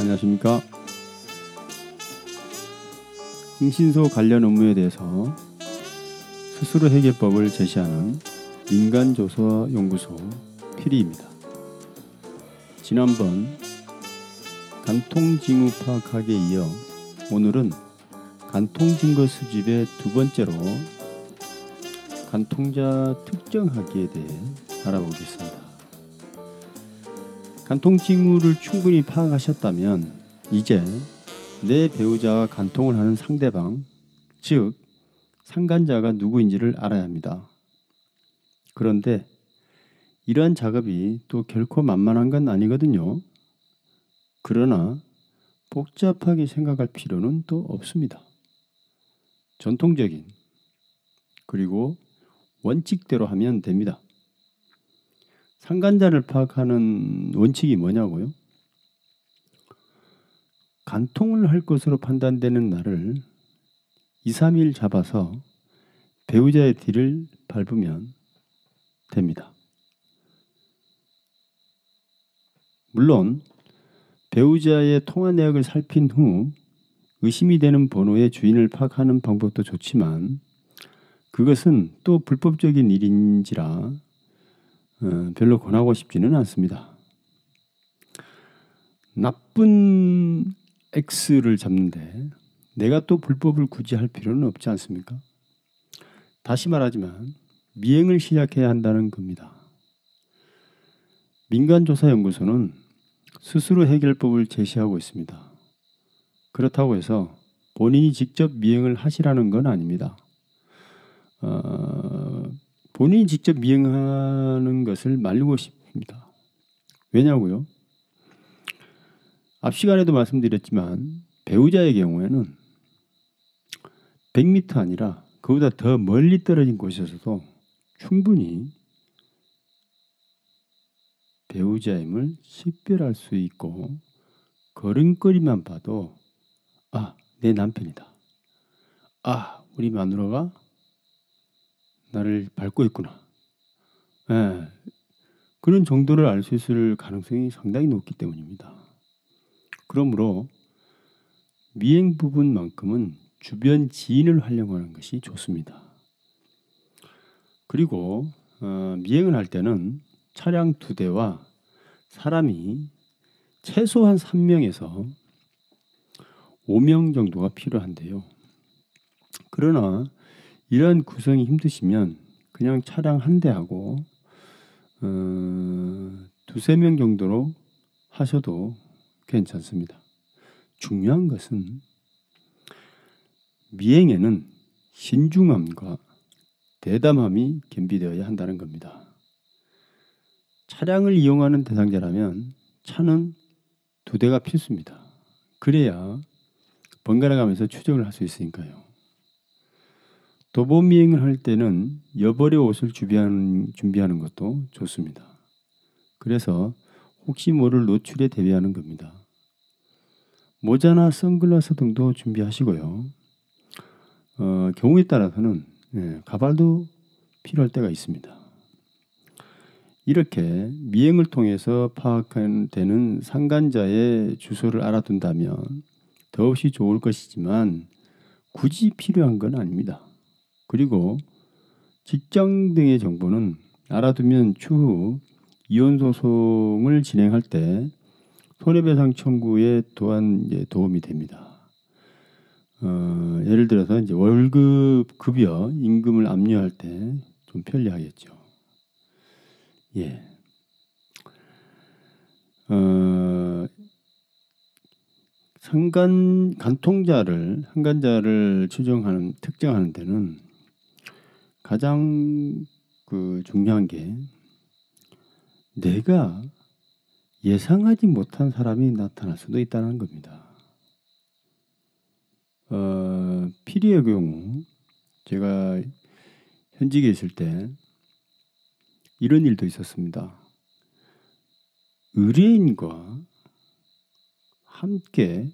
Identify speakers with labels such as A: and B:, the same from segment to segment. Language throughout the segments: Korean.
A: 안녕하십니까. 흥신소 관련 업무에 대해서 스스로 해결법을 제시하는 민간조사연구소 피리입니다. 지난번 간통징후 파악하기에 이어 오늘은 간통증거 수집의 두 번째로 간통자 특정하기에 대해 알아보겠습니다. 간통징후를 충분히 파악하셨다면 이제 내 배우자와 간통을 하는 상대방, 즉 상간자가 누구인지를 알아야 합니다. 그런데 이러한 작업이 또 결코 만만한 건 아니거든요. 그러나 복잡하게 생각할 필요는 또 없습니다. 전통적인 그리고 원칙대로 하면 됩니다. 상간자를 파악하는 원칙이 뭐냐고요? 간통을 할 것으로 판단되는 날을 2, 3일 잡아서 배우자의 뒤를 밟으면 됩니다. 물론 배우자의 통화 내역을 살핀 후 의심이 되는 번호의 주인을 파악하는 방법도 좋지만 그것은 또 불법적인 일인지라 어, 별로 권하고 싶지는 않습니다. 나쁜 X를 잡는데 내가 또 불법을 굳이 할 필요는 없지 않습니까? 다시 말하지만 미행을 시작해야 한다는 겁니다. 민간조사연구소는 스스로 해결법을 제시하고 있습니다. 그렇다고 해서 본인이 직접 미행을 하시라는 건 아닙니다. 어, 본인이 직접 미행하는 것을 말리고 싶습니다. 왜냐고요? 앞 시간에도 말씀드렸지만 배우자의 경우에는 100m 아니라 그보다 더 멀리 떨어진 곳에서도 충분히 배우자임을 식별할 수 있고 걸음걸이만 봐도 아, 내 남편이다. 아, 우리 마누라가 나를 밟고 있구나. 예, 그런 정도를 알 수 있을 가능성이 상당히 높기 때문입니다. 그러므로 미행 부분만큼은 주변 지인을 활용하는 것이 좋습니다. 그리고 어, 미행을 할 때는 차량 두 대와 사람이 최소한 3명에서 5명 정도가 필요한데요. 그러나 이러한 구성이 힘드시면 그냥 차량 한 대하고 어, 두세 명 정도로 하셔도 괜찮습니다. 중요한 것은 미행에는 신중함과 대담함이 겸비되어야 한다는 겁니다. 차량을 이용하는 대상자라면 차는 두 대가 필수입니다. 그래야 번갈아 가면서 추적을 할 수 있으니까요. 도보 미행을 할 때는 여벌의 옷을 준비하는, 준비하는 것도 좋습니다. 그래서 혹시 모를 노출에 대비하는 겁니다. 모자나 선글라스 등도 준비하시고요. 어, 경우에 따라서는 예, 가발도 필요할 때가 있습니다. 이렇게 미행을 통해서 파악되는 상간자의 주소를 알아둔다면 더없이 좋을 것이지만 굳이 필요한 건 아닙니다. 그리고 직장 등의 정보는 알아두면 추후 이혼 소송을 진행할 때 손해배상 청구에 또한 이제 도움이 됩니다. 어, 예를 들어서 이제 월급 급여 임금을 압류할 때 좀 편리하겠죠. 예. 어, 상간 간통자를 상간자를 추정하는 특정하는 데는 가장 그 중요한 게 내가 예상하지 못한 사람이 나타날 수도 있다는 겁니다. 어, 피리의 경우 제가 현직에 있을 때 이런 일도 있었습니다. 의뢰인과 함께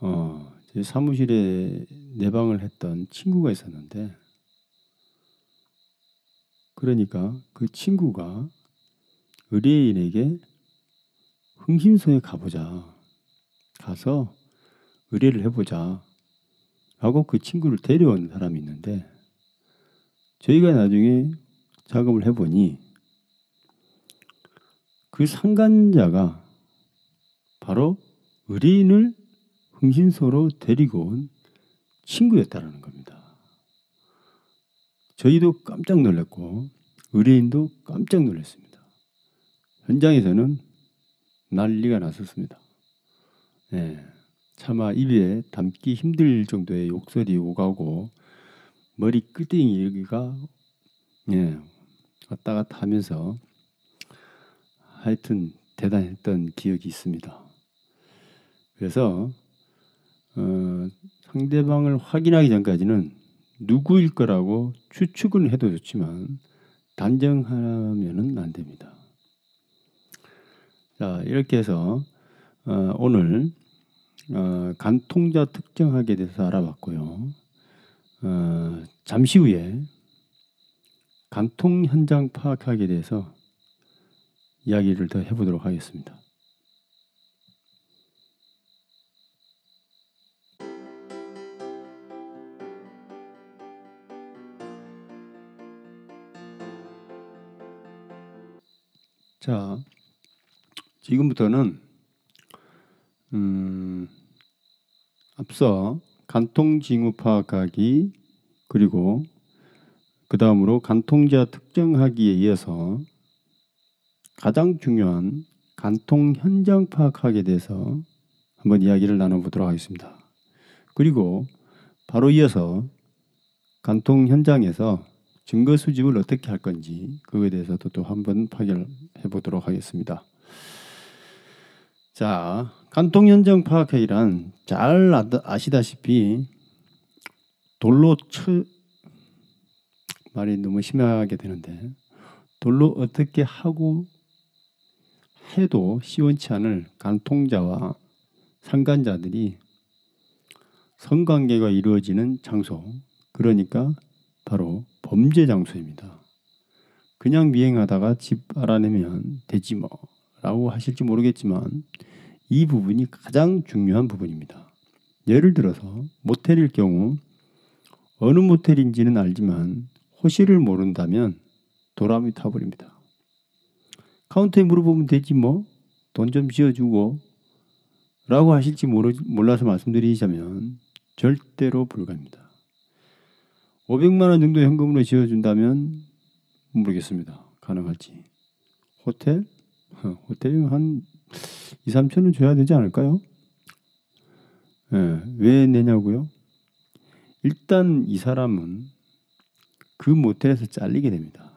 A: 어, 제 사무실에 내방을 했던 친구가 있었는데 그러니까 그 친구가 의뢰인에게 흥신소에 가보자. 가서 의뢰를 해보자. 라고 그 친구를 데려온 사람이 있는데 저희가 나중에 작업을 해보니 그 상간자가 바로 의뢰인을 흥신소로 데리고 온 친구였다라는 겁니다. 저희도 깜짝 놀랐고 의뢰인도 깜짝 놀랐습니다. 현장에서는 난리가 났었습니다. 네, 차마 입에 담기 힘들 정도의 욕설이 오가고 머리 끄댕이 여기가 예, 왔다 갔다 하면서 하여튼 대단했던 기억이 있습니다. 그래서 어, 상대방을 확인하기 전까지는 누구일 거라고 추측은 해도 좋지만 단정하면은 안 됩니다. 자 이렇게 해서 어, 오늘 어, 간통자 특정하게 대해서 알아봤고요. 어, 잠시 후에 간통 현장 파악하기에 대해서 이야기를 더 해보도록 하겠습니다. 자, 지금부터는 음, 앞서 간통 징후 파악하기 그리고 그 다음으로 간통자 특정하기에 이어서 가장 중요한 간통 현장 파악하기에 대해서 한번 이야기를 나눠보도록 하겠습니다. 그리고 바로 이어서 간통 현장에서 증거 수집을 어떻게 할 건지 그거에 대해서도 또 한번 파악해 보도록 하겠습니다. 자, 간통 현장 파악회의란 잘 아시다시피 돌로 쳐 말이 너무 심하게 되는데 돌로 어떻게 하고 해도 시원치 않을 간통자와 상간자들이 성관계가 이루어지는 장소 그러니까 바로 범죄 장소입니다. 그냥 미행하다가 집 알아내면 되지 뭐라고 하실지 모르겠지만 이 부분이 가장 중요한 부분입니다. 예를 들어서 모텔일 경우 어느 모텔인지는 알지만 호실을 모른다면 도람이 타버립니다. 카운터에 물어보면 되지 뭐 돈 좀 지어주고 라고 하실지 모르, 몰라서 말씀드리자면 절대로 불가입니다. 500만 원 정도 현금으로 지어준다면 모르겠습니다. 가능할지. 호텔? 호텔이면 한 2, 3천원 줘야 되지 않을까요? 네, 왜 내냐고요? 일단 이 사람은 그 모텔에서 잘리게 됩니다.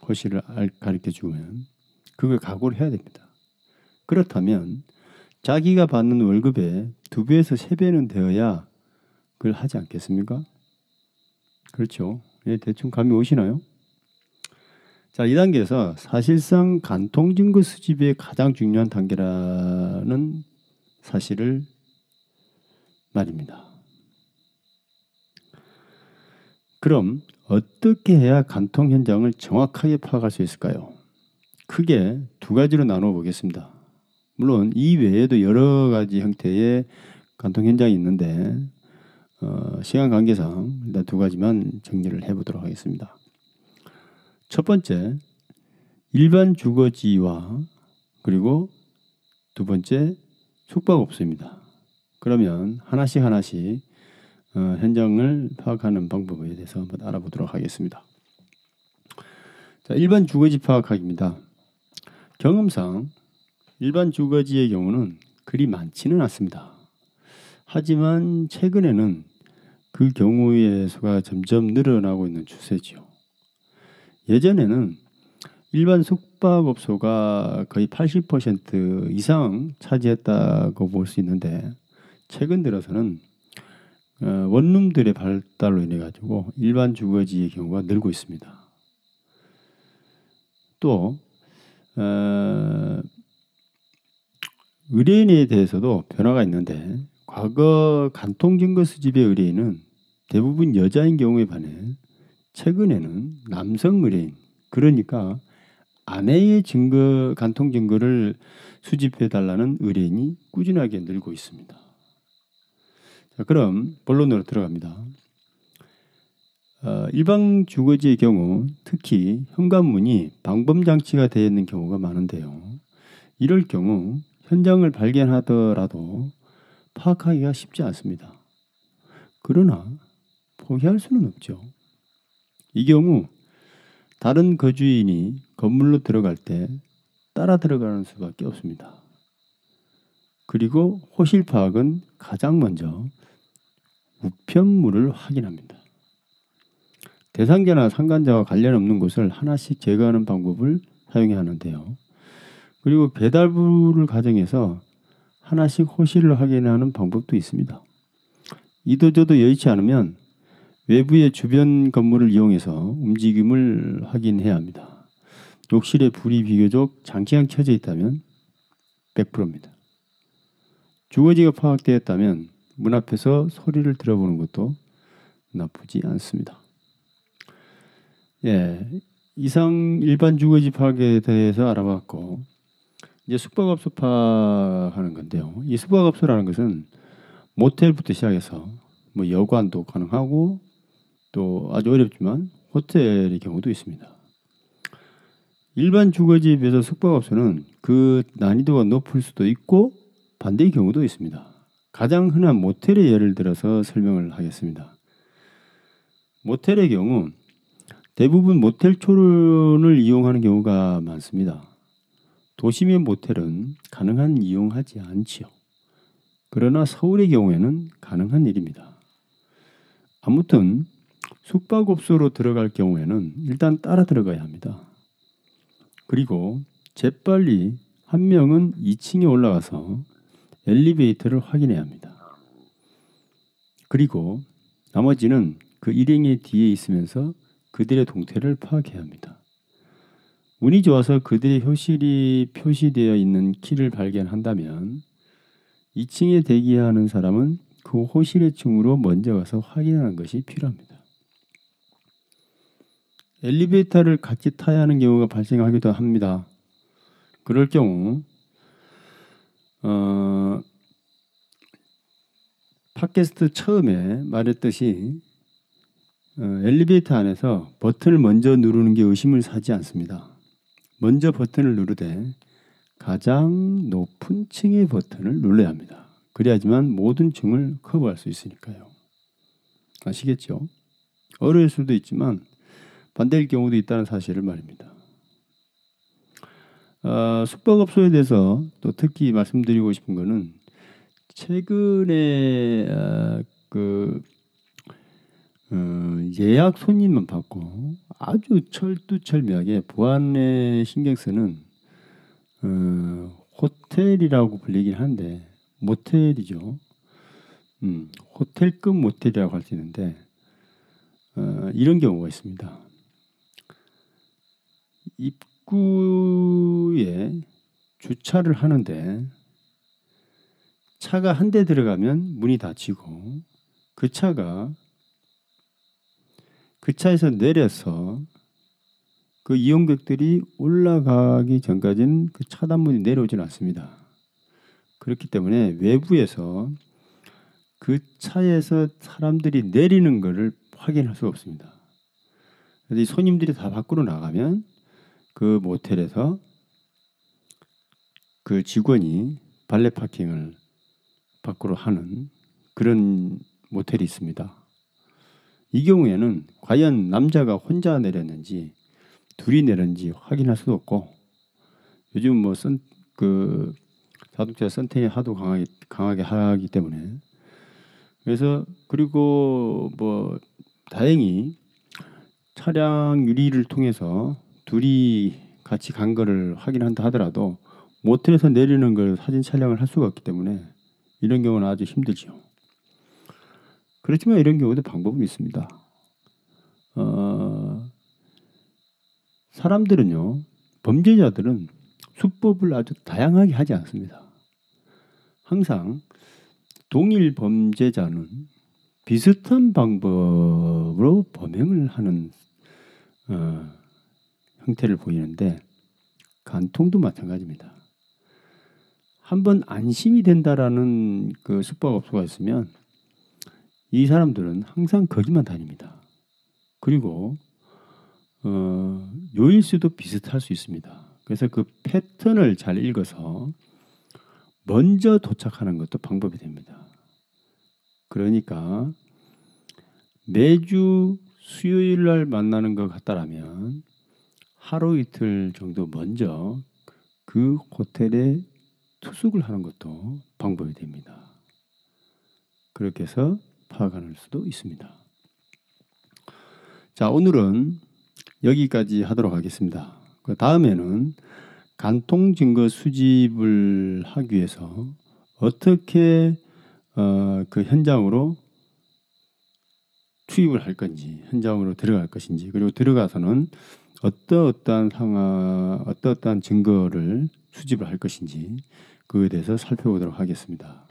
A: 거실을 가르쳐 주면 그걸 각오를 해야 됩니다. 그렇다면 자기가 받는 월급의 두 배에서 세 배는 되어야 그걸 하지 않겠습니까? 그렇죠. 예, 대충 감이 오시나요? 자, 이 단계에서 사실상 간통 증거 수집의 가장 중요한 단계라는 사실을 말입니다. 그럼 어떻게 해야 간통 현장을 정확하게 파악할 수 있을까요? 크게 두 가지로 나눠 보겠습니다. 물론 이 외에도 여러 가지 형태의 간통 현장이 있는데 어, 시간 관계상 일단 두 가지만 정리를 해보도록 하겠습니다. 첫 번째 일반 주거지와 그리고 두 번째 숙박업소입니다. 그러면 하나씩 하나씩 어, 현장을 파악하는 방법에 대해서 한번 알아보도록 하겠습니다. 자, 일반 주거지 파악하기입니다. 경험상 일반 주거지의 경우는 그리 많지는 않습니다. 하지만 최근에는 그 경우의 수가 점점 늘어나고 있는 추세지요. 예전에는 일반 숙박업소가 거의 80% 이상 차지했다고 볼 수 있는데 최근 들어서는 어, 원룸들의 발달로 인해 가지고 일반 주거지의 경우가 늘고 있습니다. 또 어, 의뢰인에 대해서도 변화가 있는데 과거 간통증거 수집의 의뢰인은 대부분 여자인 경우에 반해 최근에는 남성 의뢰인 그러니까 아내의 증거 간통 증거를 수집해 달라는 의뢰인이 꾸준하게 늘고 있습니다. 자, 그럼 본론으로 들어갑니다. 어, 일방 주거지의 경우 특히 현관문이 방범 장치가 되어 있는 경우가 많은데요. 이럴 경우 현장을 발견하더라도 파악하기가 쉽지 않습니다. 그러나 포기할 수는 없죠. 이 경우 다른 거주인이 건물로 들어갈 때 따라 들어가는 수밖에 없습니다. 그리고 호실 파악은 가장 먼저 우편물을 확인합니다. 대상자나 상관자와 관련 없는 곳을 하나씩 제거하는 방법을 사용해야 하는데요. 그리고 배달부를 가정해서 하나씩 호실을 확인하는 방법도 있습니다. 이도저도 여의치 않으면 외부의 주변 건물을 이용해서 움직임을 확인해야 합니다. 욕실에 불이 비교적 장시간 켜져 있다면 100%입니다. 주거지가 파악되었다면 문 앞에서 소리를 들어보는 것도 나쁘지 않습니다. 예, 이상 일반 주거지 파악에 대해서 알아봤고 이제 숙박업소 파악하는 건데요. 이 숙박업소라는 것은 모텔부터 시작해서 뭐 여관도 가능하고 또 아주 어렵지만 호텔의 경우도 있습니다. 일반 주거지에 비해서 숙박업소는 그 난이도가 높을 수도 있고 반대의 경우도 있습니다. 가장 흔한 모텔의 예를 들어서 설명을 하겠습니다. 모텔의 경우 대부분 모텔 초론을 이용하는 경우가 많습니다. 도심의 모텔은 가능한 이용하지 않지요. 그러나 서울의 경우에는 가능한 일입니다. 아무튼 숙박업소로 들어갈 경우에는 일단 따라 들어가야 합니다. 그리고 재빨리 한 명은 2층에 올라가서 엘리베이터를 확인해야 합니다. 그리고 나머지는 그 일행의 뒤에 있으면서 그들의 동태를 파악해야 합니다. 운이 좋아서 그들의 효실이 표시되어 있는 키를 발견한다면 2층에 대기하는 사람은 그 호실의 층으로 먼저 가서 확인하는 것이 필요합니다. 엘리베이터를 같이 타야 하는 경우가 발생하기도 합니다. 그럴 경우 어, 팟캐스트 처음에 말했듯이 어, 엘리베이터 안에서 버튼을 먼저 누르는 게 의심을 사지 않습니다. 먼저 버튼을 누르되 가장 높은 층의 버튼을 눌러야 합니다. 그래야지만 모든 층을 커버할 수 있으니까요. 아시겠죠? 어려울 수도 있지만 반대일 경우도 있다는 사실을 말입니다. 어, 숙박업소에 대해서 또 특히 말씀드리고 싶은 것은 최근에 어, 그 어, 예약 손님만 받고 아주 철두철미하게 보안에 신경 쓰는 어, 호텔이라고 불리긴 한데 모텔이죠. 음, 호텔급 모텔이라고 할 수 있는데 어, 이런 경우가 있습니다. 입구에 주차를 하는데 차가 한 대 들어가면 문이 닫히고 그 차가 그 차에서 내려서 그 이용객들이 올라가기 전까지는 그 차단문이 내려오질 않습니다. 그렇기 때문에 외부에서 그 차에서 사람들이 내리는 것을 확인할 수가 없습니다. 그래서 이 손님들이 다 밖으로 나가면 그 모텔에서 그 직원이 발레 파킹을 밖으로 하는 그런 모텔이 있습니다. 이 경우에는 과연 남자가 혼자 내렸는지 둘이 내렸는지 확인할 수도 없고 요즘 뭐그 자동차 선택이 하도 강하게 강하게 하기 때문에 그래서 그리고 뭐 다행히 차량 유리를 통해서 둘이 같이 간 거를 확인한다 하더라도 모텔에서 내리는 걸 사진 촬영을 할 수가 없기 때문에 이런 경우는 아주 힘들죠. 그렇지만 이런 경우도 방법은 있습니다. 어, 사람들은요, 범죄자들은 수법을 아주 다양하게 하지 않습니다. 항상 동일 범죄자는 비슷한 방법으로 범행을 하는 어, 형태를 보이는데 간통도 마찬가지입니다. 한번 안심이 된다라는 그 숙박업소가 있으면 이 사람들은 항상 거기만 다닙니다. 그리고 어, 요일수도 비슷할 수 있습니다. 그래서 그 패턴을 잘 읽어서 먼저 도착하는 것도 방법이 됩니다. 그러니까 매주 수요일 날 만나는 것 같다라면 하루 이틀 정도 먼저 그 호텔에 투숙을 하는 것도 방법이 됩니다. 그렇게 해서 파악할 수도 있습니다. 자, 오늘은 여기까지 하도록 하겠습니다. 그 다음에는 간통 증거 수집을 하기 위해서 어떻게 어, 그 현장으로 투입을 할 건지, 현장으로 들어갈 것인지, 그리고 들어가서는 어떠어떠한 상황, 어떠어떠한 증거를 수집을 할 것인지 그에 대해서 살펴보도록 하겠습니다.